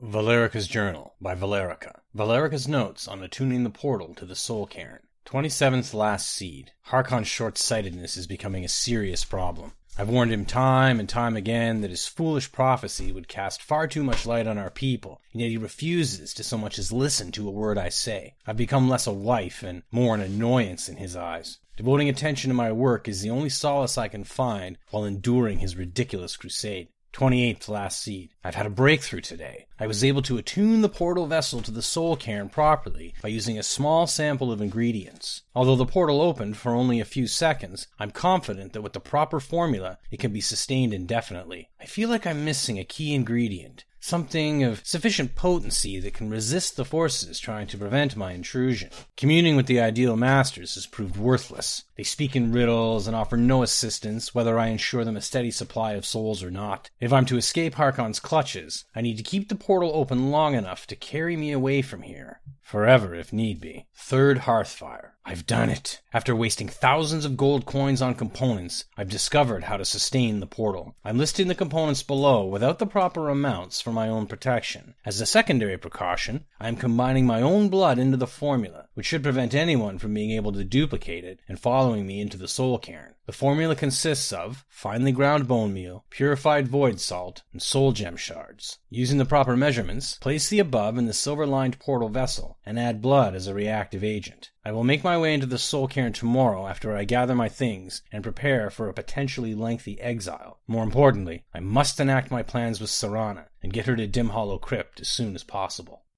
Valerica's Journal by Valerica. Valerica's Notes on Attuning the Portal to the Soul Cairn. 27th Last Seed. Harkon's short sightedness is becoming a serious problem. I've warned him time and time again that his foolish prophecy would cast far too much light on our people, and yet he refuses to so much as listen to a word I say. I've become less a wife and more an annoyance in his eyes. Devoting attention to my work is the only solace I can find while enduring his ridiculous crusade. 28th last seed. I've had a breakthrough today. I was able to attune the portal vessel to the soul cairn properly by using a small sample of ingredients. Although the portal opened for only a few seconds, I'm confident that with the proper formula, it can be sustained indefinitely. I feel like I'm missing a key ingredient. Something of sufficient potency that can resist the forces trying to prevent my intrusion. Communing with the ideal masters has proved worthless. They speak in riddles and offer no assistance whether I ensure them a steady supply of souls or not. If I'm to escape Harkon's clutches, I need to keep the portal open long enough to carry me away from here. Forever, if need be. Third Hearthfire. I've done it. After wasting thousands of gold coins on components, I've discovered how to sustain the portal. I'm listing the components below without the proper amounts for my own protection. As a secondary precaution, I am combining my own blood into the formula, which should prevent anyone from being able to duplicate it and following me into the soul cairn. The formula consists of finely ground bone meal, purified void salt, and soul gem shards. Using the proper measurements, place the above in the silver lined portal vessel and add blood as a reactive agent. I will make my way into the soul cairn tomorrow after I gather my things and prepare for a potentially lengthy exile. More importantly, I must enact my plans with Serana and get her to Dimhollow Crypt as soon as possible.